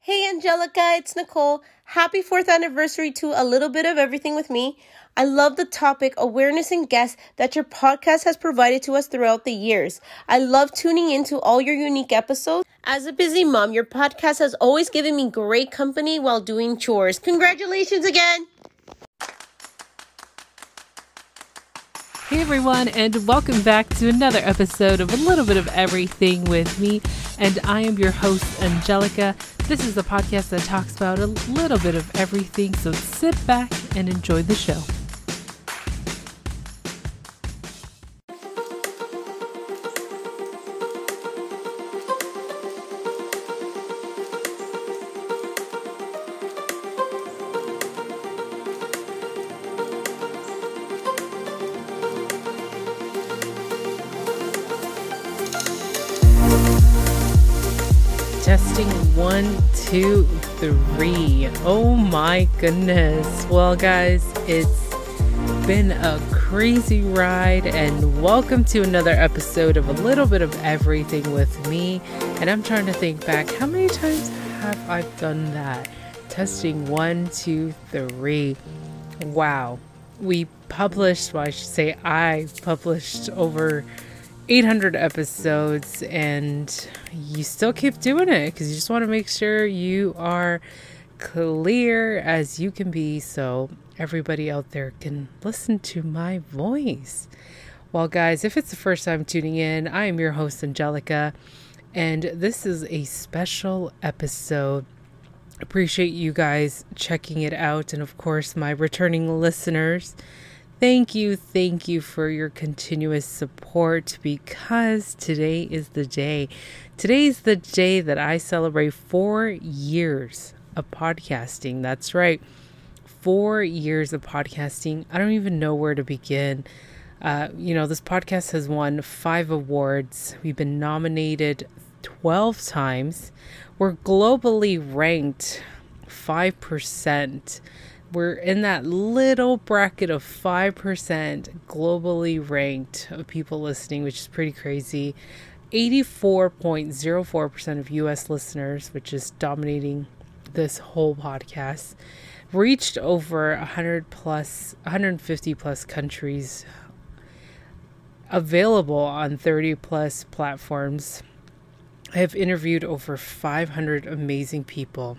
Hey Angelica, it's Nicole. Happy fourth anniversary to A Little Bit of Everything with Me. I love the topic, awareness, and guests that your podcast has provided to us throughout the years. I love tuning into all your unique episodes. As a busy mom, your podcast has always given me great company while doing chores. Congratulations again! Hey everyone, and welcome back to another episode of A Little Bit of Everything with me. And I am your host, Angelica. This is a podcast that talks about a little bit of everything, so sit back and enjoy the show. Testing one, two, three. Oh my goodness. Well, guys, it's been a crazy ride, and welcome to another episode of A Little Bit of Everything with me. And I'm trying to think back how many times have I done that? Testing one, two, three. Wow. We published, well, I should say, I published over 800 episodes and you still keep doing it because you just want to make sure you are clear as you can be so everybody out there can listen to my voice. Well, guys, if it's the first time tuning in, I am your host, Angelica, and this is a special episode. Appreciate you guys checking it out, and of course, my returning listeners. Thank you, thank you for your continuous support because today is the day. Today is the day that I celebrate four years of podcasting. That's right, four years of podcasting. I don't even know where to begin. Uh, you know, this podcast has won five awards. We've been nominated 12 times. We're globally ranked 5% we're in that little bracket of 5% globally ranked of people listening, which is pretty crazy. 84.04% of US listeners, which is dominating this whole podcast, reached over 100 plus 150 plus countries available on 30 plus platforms. I have interviewed over 500 amazing people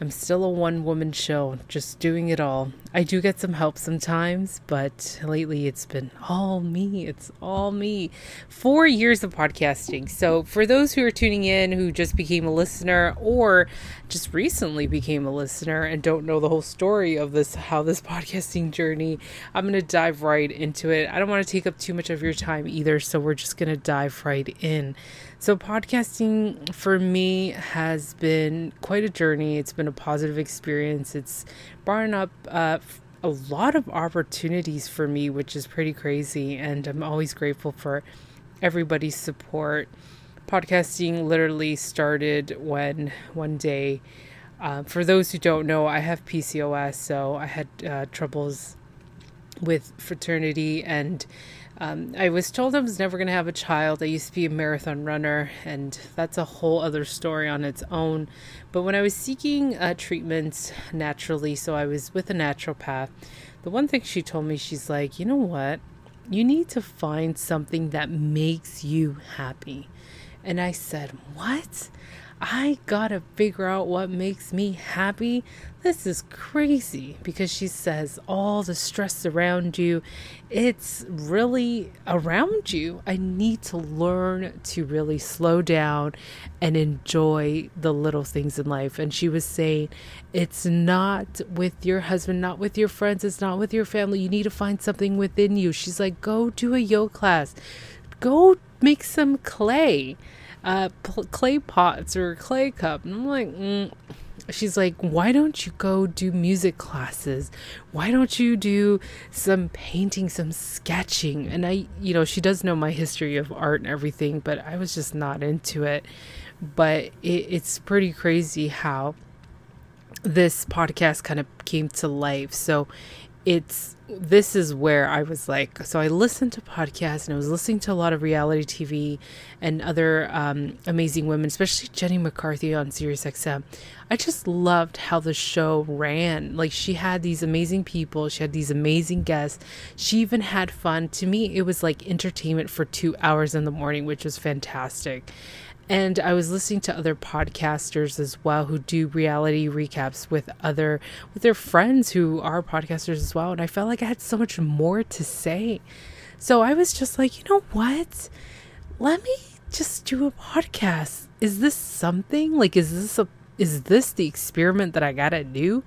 I'm still a one woman show, just doing it all. I do get some help sometimes, but lately it's been all me. It's all me. Four years of podcasting. So, for those who are tuning in who just became a listener or just recently became a listener and don't know the whole story of this, how this podcasting journey, I'm going to dive right into it. I don't want to take up too much of your time either. So, we're just going to dive right in. So, podcasting for me has been quite a journey. It's been a positive experience. It's brought up uh, a lot of opportunities for me, which is pretty crazy. And I'm always grateful for everybody's support. Podcasting literally started when one day, uh, for those who don't know, I have PCOS, so I had uh, troubles with fraternity and um, I was told I was never going to have a child. I used to be a marathon runner, and that's a whole other story on its own. But when I was seeking uh, treatments naturally, so I was with a naturopath, the one thing she told me, she's like, you know what? You need to find something that makes you happy. And I said, what? I gotta figure out what makes me happy. This is crazy because she says all the stress around you, it's really around you. I need to learn to really slow down and enjoy the little things in life. And she was saying, it's not with your husband, not with your friends, it's not with your family. You need to find something within you. She's like, go do a yoga class, go make some clay uh, pl- clay pots or clay cup. And I'm like, mm. She's like, why don't you go do music classes? Why don't you do some painting, some sketching? And I, you know, she does know my history of art and everything, but I was just not into it. But it, it's pretty crazy how this podcast kind of came to life. So it's this is where I was like, so I listened to podcasts and I was listening to a lot of reality TV and other um, amazing women, especially Jenny McCarthy on SiriusXM. I just loved how the show ran. Like she had these amazing people, she had these amazing guests. She even had fun. To me, it was like entertainment for two hours in the morning, which was fantastic. And I was listening to other podcasters as well who do reality recaps with other with their friends who are podcasters as well. And I felt like I had so much more to say. So I was just like, you know what? Let me just do a podcast. Is this something? Like is this a is this the experiment that I gotta do?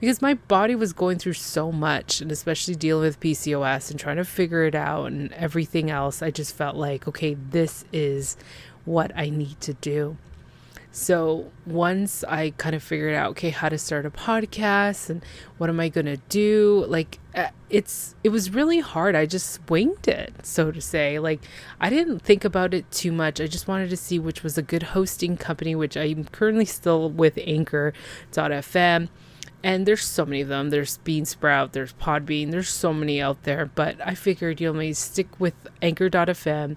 Because my body was going through so much, and especially dealing with PCOS and trying to figure it out and everything else, I just felt like, okay, this is what I need to do. So once I kind of figured out, okay, how to start a podcast and what am I going to do? Like, uh, it's, it was really hard. I just winged it, so to say. Like, I didn't think about it too much. I just wanted to see which was a good hosting company, which I'm currently still with Anchor.fm. And there's so many of them. There's Buzzsprout, there's Podbean, there's so many out there. But I figured, you know, maybe stick with Anchor.fm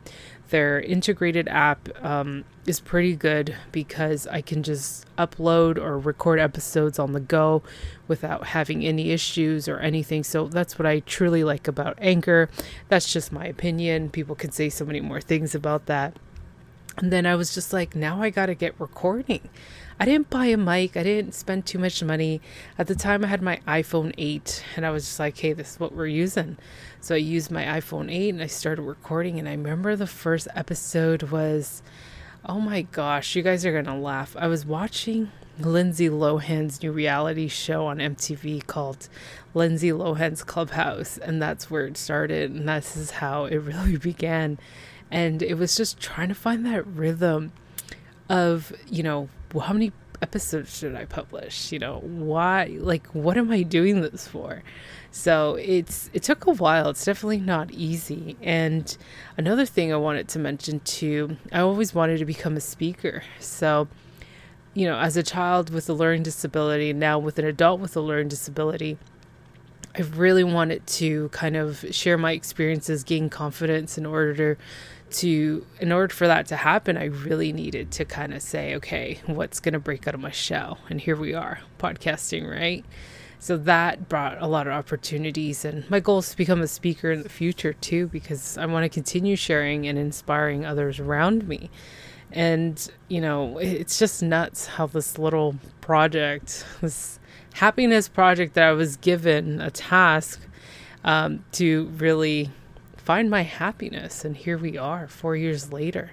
their integrated app um, is pretty good because I can just upload or record episodes on the go without having any issues or anything. So that's what I truly like about Anchor. That's just my opinion. People can say so many more things about that. And then I was just like, now I got to get recording. I didn't buy a mic. I didn't spend too much money. At the time, I had my iPhone 8, and I was just like, hey, this is what we're using. So I used my iPhone 8 and I started recording. And I remember the first episode was, oh my gosh, you guys are going to laugh. I was watching Lindsay Lohan's new reality show on MTV called Lindsay Lohan's Clubhouse. And that's where it started. And this is how it really began. And it was just trying to find that rhythm of, you know, how many episodes should I publish? You know, why, like, what am I doing this for? So it's it took a while. It's definitely not easy. And another thing I wanted to mention too, I always wanted to become a speaker. So you know, as a child with a learning disability, now with an adult with a learning disability, I really wanted to kind of share my experiences, gain confidence in order to to in order for that to happen, I really needed to kind of say, okay, what's going to break out of my shell? And here we are, podcasting, right? So that brought a lot of opportunities. And my goal is to become a speaker in the future too, because I want to continue sharing and inspiring others around me. And, you know, it's just nuts how this little project, this happiness project that I was given a task um, to really find my happiness. And here we are, four years later.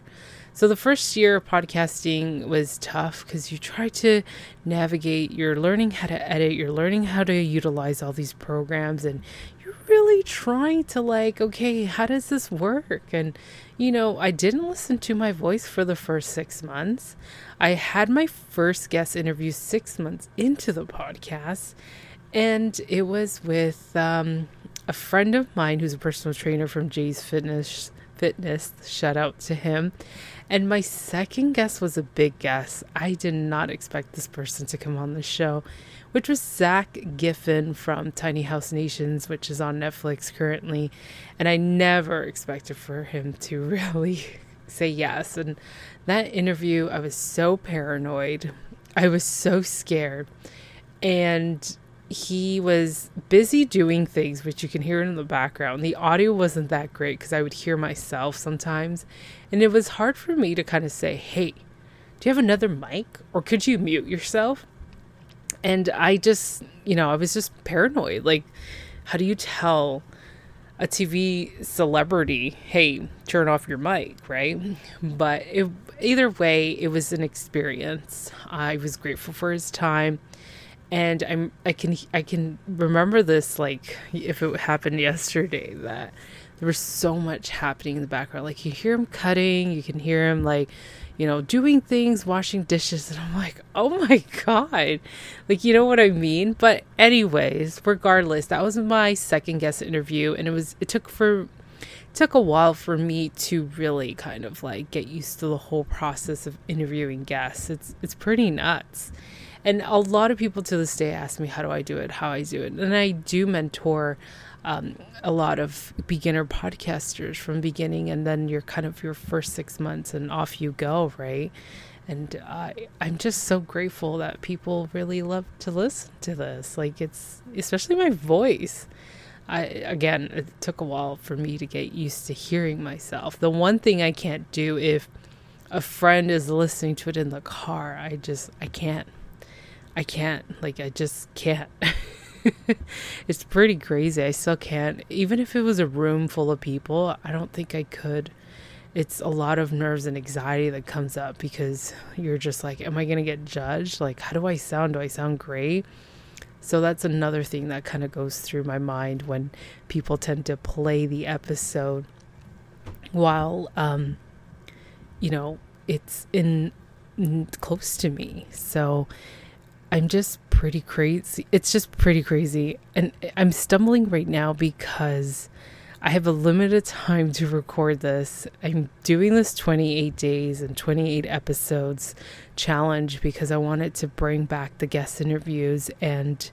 So the first year of podcasting was tough because you try to navigate, you're learning how to edit, you're learning how to utilize all these programs, and you're really trying to, like, okay, how does this work? And, you know, I didn't listen to my voice for the first six months. I had my first guest interview six months into the podcast, and it was with um, a friend of mine who's a personal trainer from Jay's Fitness. Fitness, shout out to him. And my second guess was a big guess. I did not expect this person to come on the show, which was Zach Giffin from Tiny House Nations, which is on Netflix currently. And I never expected for him to really say yes. And that interview, I was so paranoid. I was so scared. And he was busy doing things, which you can hear in the background. The audio wasn't that great because I would hear myself sometimes. And it was hard for me to kind of say, hey, do you have another mic? Or could you mute yourself? And I just, you know, I was just paranoid. Like, how do you tell a TV celebrity, hey, turn off your mic, right? But it, either way, it was an experience. I was grateful for his time and I'm I can I can remember this like if it happened yesterday that there was so much happening in the background. Like you hear him cutting, you can hear him like, you know, doing things, washing dishes, and I'm like, oh my god, like you know what I mean. But anyways, regardless, that was my second guest interview, and it was it took for took a while for me to really kind of like get used to the whole process of interviewing guests. It's it's pretty nuts. And a lot of people to this day ask me how do I do it, how I do it. And I do mentor um, a lot of beginner podcasters from beginning and then you're kind of your first six months and off you go, right? And I'm just so grateful that people really love to listen to this. Like it's especially my voice. I again, it took a while for me to get used to hearing myself. The one thing I can't do if a friend is listening to it in the car, I just I can't. I can't. Like I just can't. it's pretty crazy. I still can't. Even if it was a room full of people, I don't think I could it's a lot of nerves and anxiety that comes up because you're just like, am I going to get judged? Like, how do I sound? Do I sound great? So that's another thing that kind of goes through my mind when people tend to play the episode while, um, you know, it's in, in close to me. So I'm just pretty crazy. It's just pretty crazy. And I'm stumbling right now because I have a limited time to record this. I'm doing this 28 days and 28 episodes challenge because I wanted to bring back the guest interviews and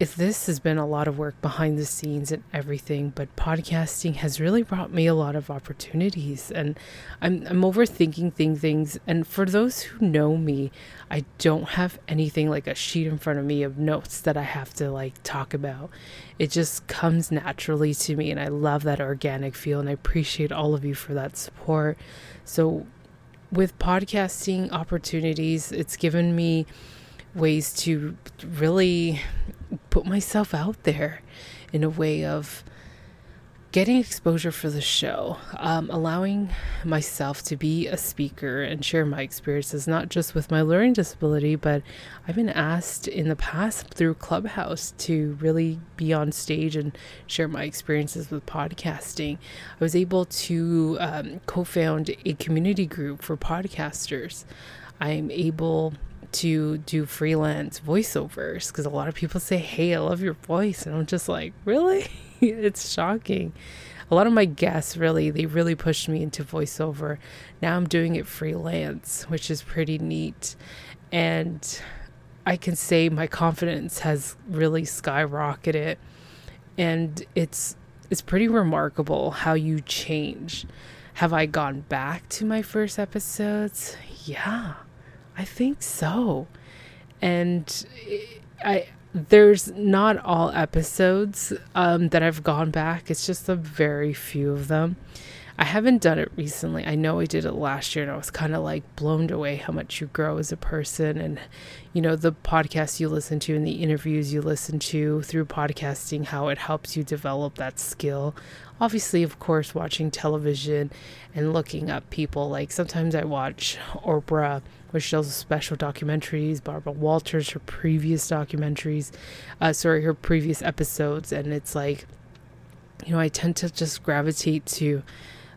if this has been a lot of work behind the scenes and everything, but podcasting has really brought me a lot of opportunities and I'm I'm overthinking things and for those who know me, I don't have anything like a sheet in front of me of notes that I have to like talk about. It just comes naturally to me and I love that organic feel and I appreciate all of you for that support. So with podcasting opportunities, it's given me ways to really put myself out there in a way of getting exposure for the show, um, allowing myself to be a speaker and share my experiences, not just with my learning disability, but I've been asked in the past through Clubhouse to really be on stage and share my experiences with podcasting. I was able to um, co found a community group for podcasters. I'm able to do freelance voiceovers because a lot of people say, Hey, I love your voice. And I'm just like, Really? it's shocking. A lot of my guests really, they really pushed me into voiceover. Now I'm doing it freelance, which is pretty neat. And I can say my confidence has really skyrocketed. And it's it's pretty remarkable how you change. Have I gone back to my first episodes? Yeah I think so. And I there's not all episodes um, that I've gone back. It's just a very few of them. I haven't done it recently. I know I did it last year and I was kind of like blown away how much you grow as a person and you know the podcasts you listen to and the interviews you listen to through podcasting how it helps you develop that skill. Obviously, of course, watching television and looking up people like sometimes I watch Oprah which does special documentaries, Barbara Walters, her previous documentaries, uh, sorry, her previous episodes. And it's like, you know, I tend to just gravitate to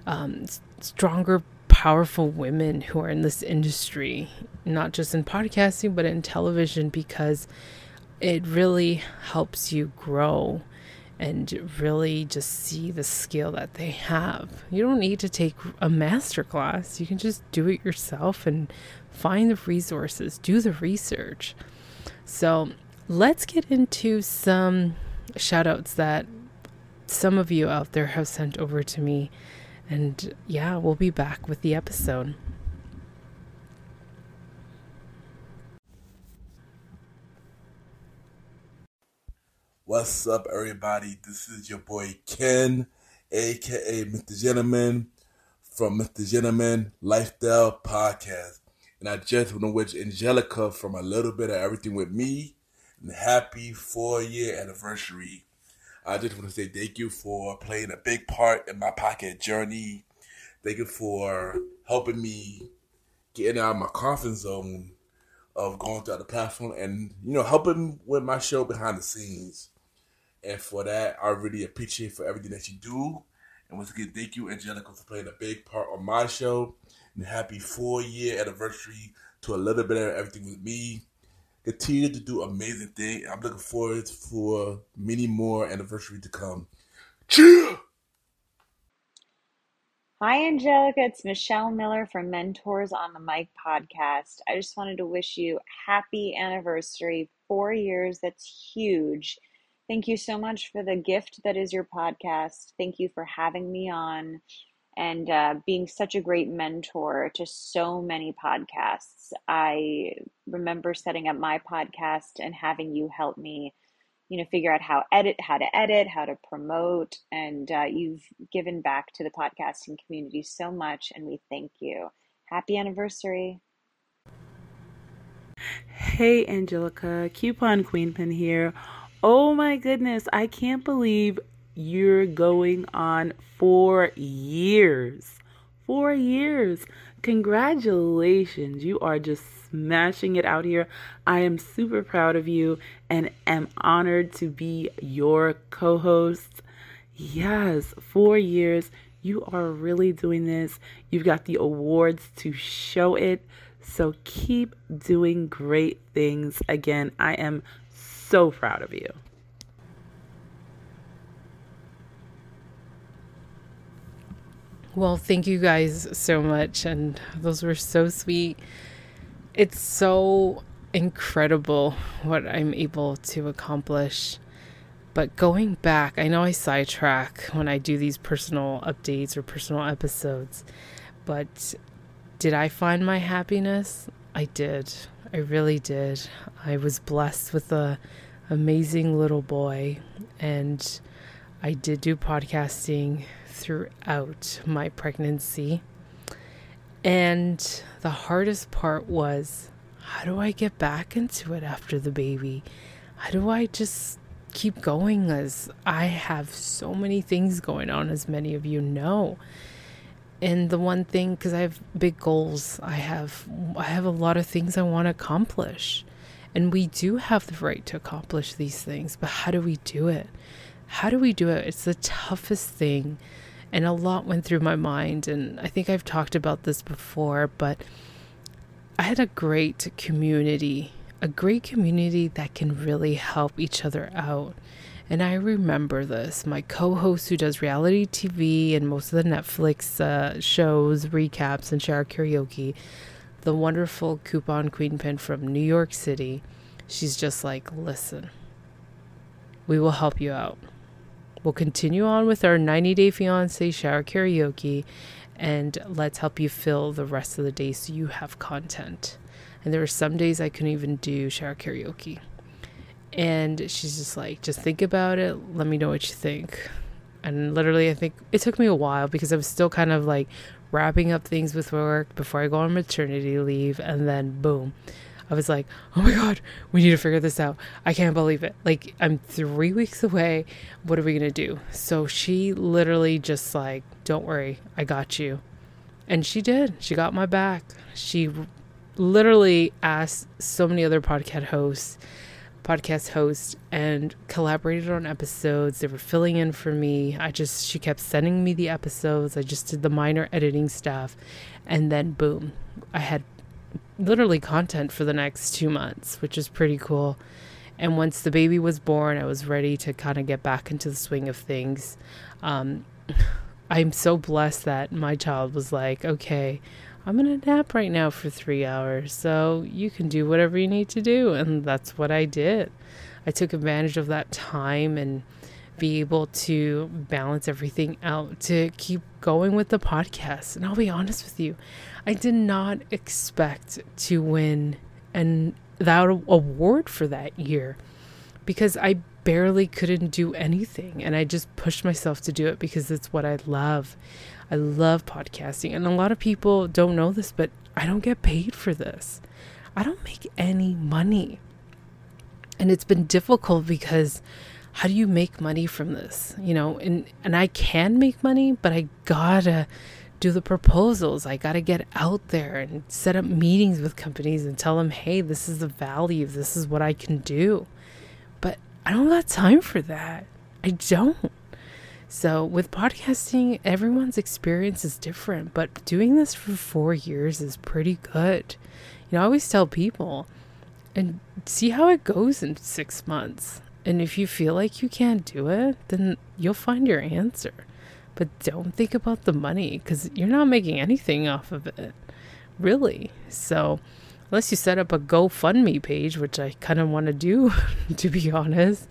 um, stronger, powerful women who are in this industry, not just in podcasting, but in television, because it really helps you grow and really just see the skill that they have. You don't need to take a master class. You can just do it yourself and find the resources, do the research. So, let's get into some shout outs that some of you out there have sent over to me. And yeah, we'll be back with the episode. What's up, everybody? This is your boy Ken, aka Mr. Gentleman from Mr. Gentleman Lifestyle Podcast. And I just want to wish Angelica from a little bit of everything with me and happy four year anniversary. I just want to say thank you for playing a big part in my pocket journey. Thank you for helping me getting out of my comfort zone of going through the platform and you know helping with my show behind the scenes. And for that, I really appreciate for everything that you do. And once again, thank you, Angelica, for playing a big part on my show. And happy four year anniversary to a little bit of everything with me. Continue to do amazing things. I'm looking forward for many more anniversary to come. Cheer! Hi, Angelica. It's Michelle Miller from Mentors on the Mic podcast. I just wanted to wish you happy anniversary. Four years. That's huge. Thank you so much for the gift that is your podcast. Thank you for having me on and uh, being such a great mentor to so many podcasts. I remember setting up my podcast and having you help me you know figure out how edit how to edit how to promote and uh, you've given back to the podcasting community so much and we thank you happy anniversary hey angelica coupon queen pin here oh my goodness i can't believe you're going on four years four years congratulations you are just smashing it out here. I am super proud of you and am honored to be your co host. Yes, four years. You are really doing this. You've got the awards to show it. So keep doing great things. Again, I am so proud of you. Well, thank you guys so much. And those were so sweet it's so incredible what I'm able to accomplish. But going back, I know I sidetrack when I do these personal updates or personal episodes, but did I find my happiness? I did. I really did. I was blessed with a amazing little boy and I did do podcasting throughout my pregnancy. And the hardest part was how do I get back into it after the baby? How do I just keep going as I have so many things going on, as many of you know. And the one thing, because I have big goals, I have I have a lot of things I want to accomplish, and we do have the right to accomplish these things. But how do we do it? How do we do it? It's the toughest thing and a lot went through my mind. And I think I've talked about this before, but I had a great community, a great community that can really help each other out. And I remember this. My co host, who does reality TV and most of the Netflix uh, shows, recaps, and shower karaoke, the wonderful Coupon Queen Pin from New York City, she's just like, listen, we will help you out. We'll continue on with our 90 Day Fiance shower karaoke and let's help you fill the rest of the day so you have content. And there were some days I couldn't even do shower karaoke. And she's just like, just think about it. Let me know what you think. And literally, I think it took me a while because I was still kind of like wrapping up things with work before I go on maternity leave. And then, boom, I was like, oh my God, we need to figure this out. I can't believe it. Like, I'm three weeks away. What are we going to do? So she literally just like, don't worry, I got you. And she did. She got my back. She literally asked so many other podcast hosts podcast hosts and collaborated on episodes. They were filling in for me. I just she kept sending me the episodes. I just did the minor editing stuff and then boom, I had literally content for the next two months, which is pretty cool. And once the baby was born, I was ready to kind of get back into the swing of things. Um, I'm so blessed that my child was like, okay, I'm going to nap right now for three hours. So you can do whatever you need to do. And that's what I did. I took advantage of that time and be able to balance everything out to keep going with the podcast. And I'll be honest with you, I did not expect to win an that award for that year because I barely couldn't do anything and I just pushed myself to do it because it's what I love. I love podcasting and a lot of people don't know this but I don't get paid for this. I don't make any money. And it's been difficult because how do you make money from this? You know, and and I can make money, but I got to do the proposals. I got to get out there and set up meetings with companies and tell them, hey, this is the value, this is what I can do. But I don't got time for that. I don't. So, with podcasting, everyone's experience is different, but doing this for four years is pretty good. You know, I always tell people, and see how it goes in six months. And if you feel like you can't do it, then you'll find your answer. but don't think about the money because you're not making anything off of it, really. So, unless you set up a GoFundMe page, which I kind of want to do, to be honest,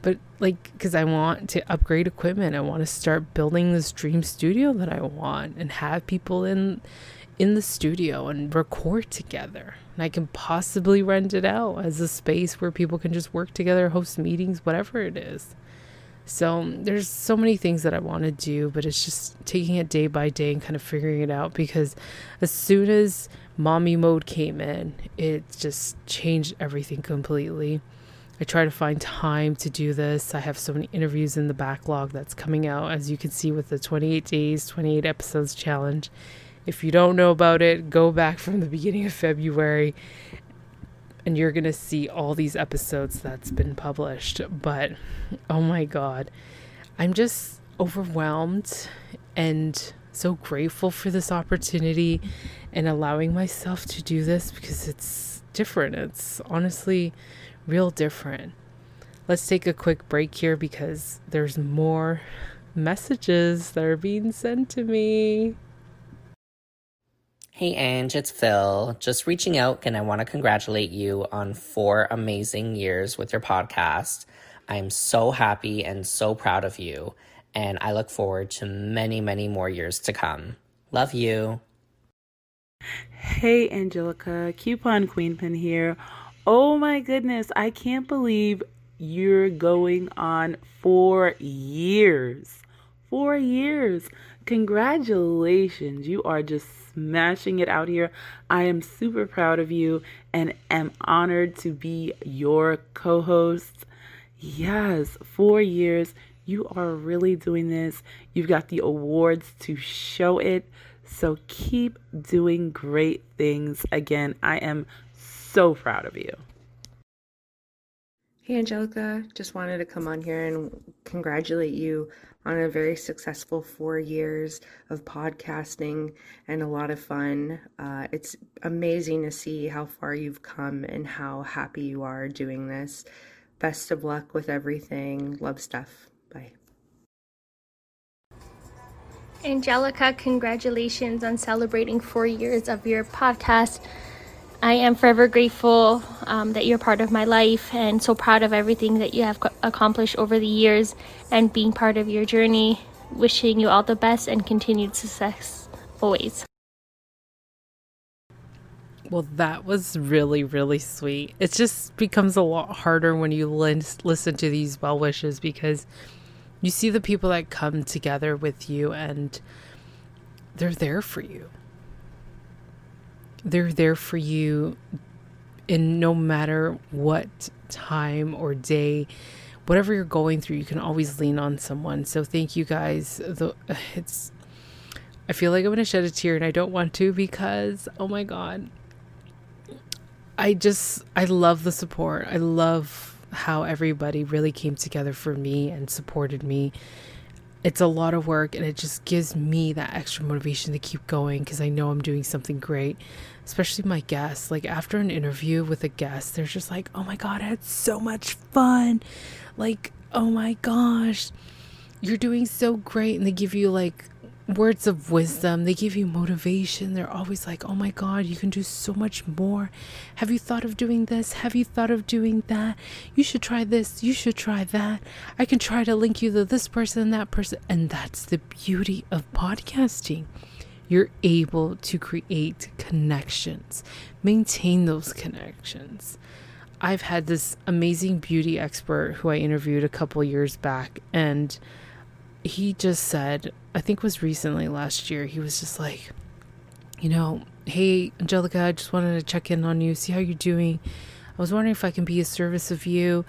but like, because I want to upgrade equipment, I want to start building this dream studio that I want and have people in in the studio and record together. And I can possibly rent it out as a space where people can just work together, host meetings, whatever it is. So um, there's so many things that I want to do, but it's just taking it day by day and kind of figuring it out because as soon as mommy mode came in, it just changed everything completely. I try to find time to do this. I have so many interviews in the backlog that's coming out, as you can see with the 28 days, 28 episodes challenge. If you don't know about it, go back from the beginning of February and you're going to see all these episodes that's been published. But oh my God, I'm just overwhelmed and so grateful for this opportunity and allowing myself to do this because it's different. It's honestly real different. Let's take a quick break here because there's more messages that are being sent to me. Hey, Ange, it's Phil. Just reaching out, and I want to congratulate you on four amazing years with your podcast. I'm so happy and so proud of you, and I look forward to many, many more years to come. Love you. Hey, Angelica, Coupon Queenpin here. Oh my goodness, I can't believe you're going on four years. Four years. Congratulations. You are just smashing it out here. I am super proud of you and am honored to be your co host. Yes, four years. You are really doing this. You've got the awards to show it. So keep doing great things. Again, I am so proud of you. Hey, Angelica. Just wanted to come on here and congratulate you on a very successful four years of podcasting and a lot of fun. Uh, it's amazing to see how far you've come and how happy you are doing this. Best of luck with everything. Love stuff. Bye. Angelica, congratulations on celebrating four years of your podcast. I am forever grateful um, that you're part of my life and so proud of everything that you have accomplished over the years and being part of your journey. Wishing you all the best and continued success always. Well, that was really, really sweet. It just becomes a lot harder when you listen to these well wishes because you see the people that come together with you and they're there for you they're there for you in no matter what time or day whatever you're going through you can always lean on someone. So thank you guys. The it's i feel like i'm going to shed a tear and i don't want to because oh my god. I just i love the support. I love how everybody really came together for me and supported me. It's a lot of work and it just gives me that extra motivation to keep going because I know I'm doing something great. Especially my guests. Like after an interview with a guest, they're just like, oh my God, I had so much fun. Like, oh my gosh, you're doing so great. And they give you like words of wisdom. They give you motivation. They're always like, oh my God, you can do so much more. Have you thought of doing this? Have you thought of doing that? You should try this. You should try that. I can try to link you to this person and that person. And that's the beauty of podcasting. You're able to create connections, maintain those connections. I've had this amazing beauty expert who I interviewed a couple years back, and he just said, I think was recently last year, he was just like, you know, hey, Angelica, I just wanted to check in on you, see how you're doing. I was wondering if I can be a service of you.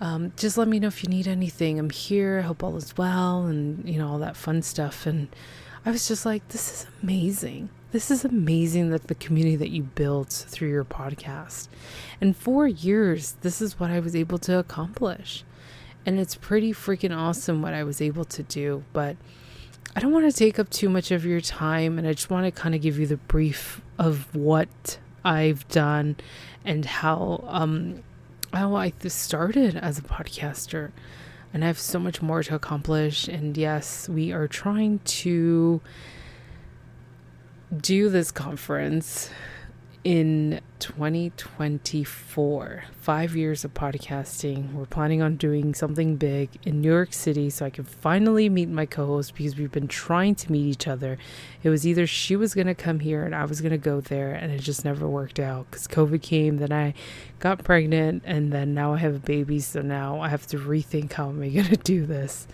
Um, just let me know if you need anything. I'm here. I hope all is well, and you know all that fun stuff. And I was just like, this is amazing. This is amazing that the community that you built through your podcast. And four years, this is what I was able to accomplish. And it's pretty freaking awesome what I was able to do. But I don't want to take up too much of your time. And I just want to kind of give you the brief of what I've done and how, um, how I started as a podcaster. And I have so much more to accomplish. And yes, we are trying to do this conference in 2024. Five years of podcasting. We're planning on doing something big in New York City so I can finally meet my co host because we've been trying to meet each other. It was either she was going to come here and I was going to go there, and it just never worked out because COVID came. Then I got pregnant, and then now I have a baby. So now I have to rethink how am I going to do this.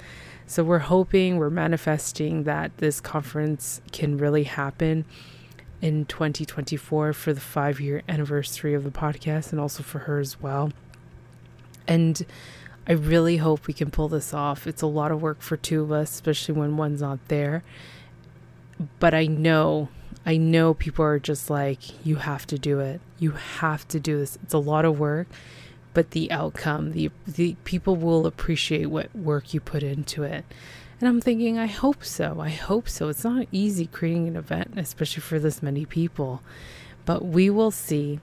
So we're hoping, we're manifesting that this conference can really happen in 2024 for the five year anniversary of the podcast and also for her as well. And I really hope we can pull this off. It's a lot of work for two of us, especially when one's not there. But I know, I know people are just like, you have to do it. You have to do this. It's a lot of work, but the outcome, the the people will appreciate what work you put into it. And I'm thinking, I hope so. I hope so. It's not easy creating an event, especially for this many people, but we will see.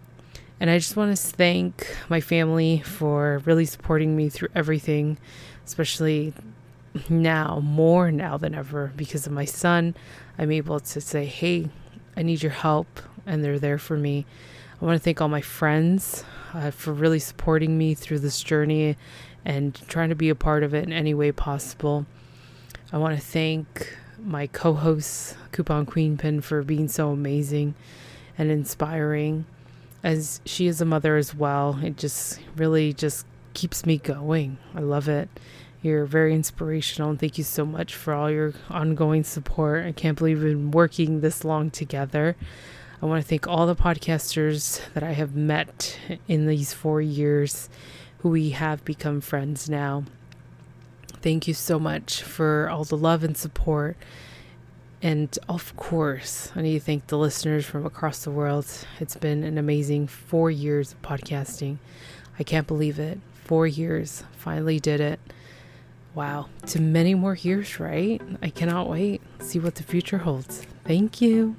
And I just want to thank my family for really supporting me through everything, especially now, more now than ever, because of my son. I'm able to say, hey, I need your help, and they're there for me. I want to thank all my friends uh, for really supporting me through this journey and trying to be a part of it in any way possible. I want to thank my co host, Coupon Queen Pin, for being so amazing and inspiring. As she is a mother as well, it just really just keeps me going. I love it. You're very inspirational, and thank you so much for all your ongoing support. I can't believe we've been working this long together. I want to thank all the podcasters that I have met in these four years who we have become friends now. Thank you so much for all the love and support. And of course, I need to thank the listeners from across the world. It's been an amazing four years of podcasting. I can't believe it. Four years. Finally did it. Wow. To many more years, right? I cannot wait. See what the future holds. Thank you.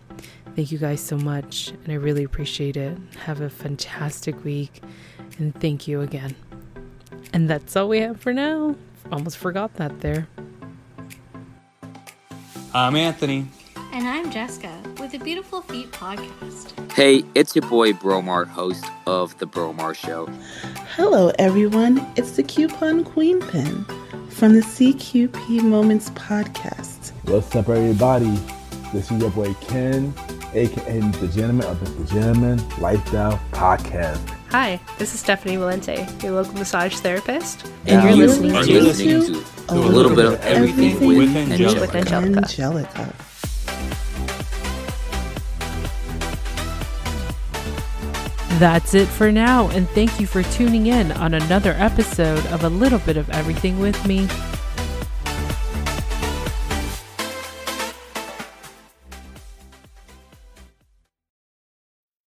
Thank you guys so much. And I really appreciate it. Have a fantastic week. And thank you again. And that's all we have for now almost forgot that there. I'm Anthony. And I'm Jessica with the Beautiful Feet podcast. Hey, it's your boy Bromar, host of The Bromar Show. Hello, everyone. It's the Coupon Queen Pin from the CQP Moments podcast. What's up, everybody? This is your boy Ken, aka the Gentleman of the Gentleman Lifestyle Podcast. Hi, this is Stephanie Valente, your local massage therapist, and, you're, listening, to, listening to, a little, little bit of everything, everything with, with, Angelica. with Angelica. Angelica. That's it for now, and thank you for tuning in on another episode of A Little Bit of Everything with me.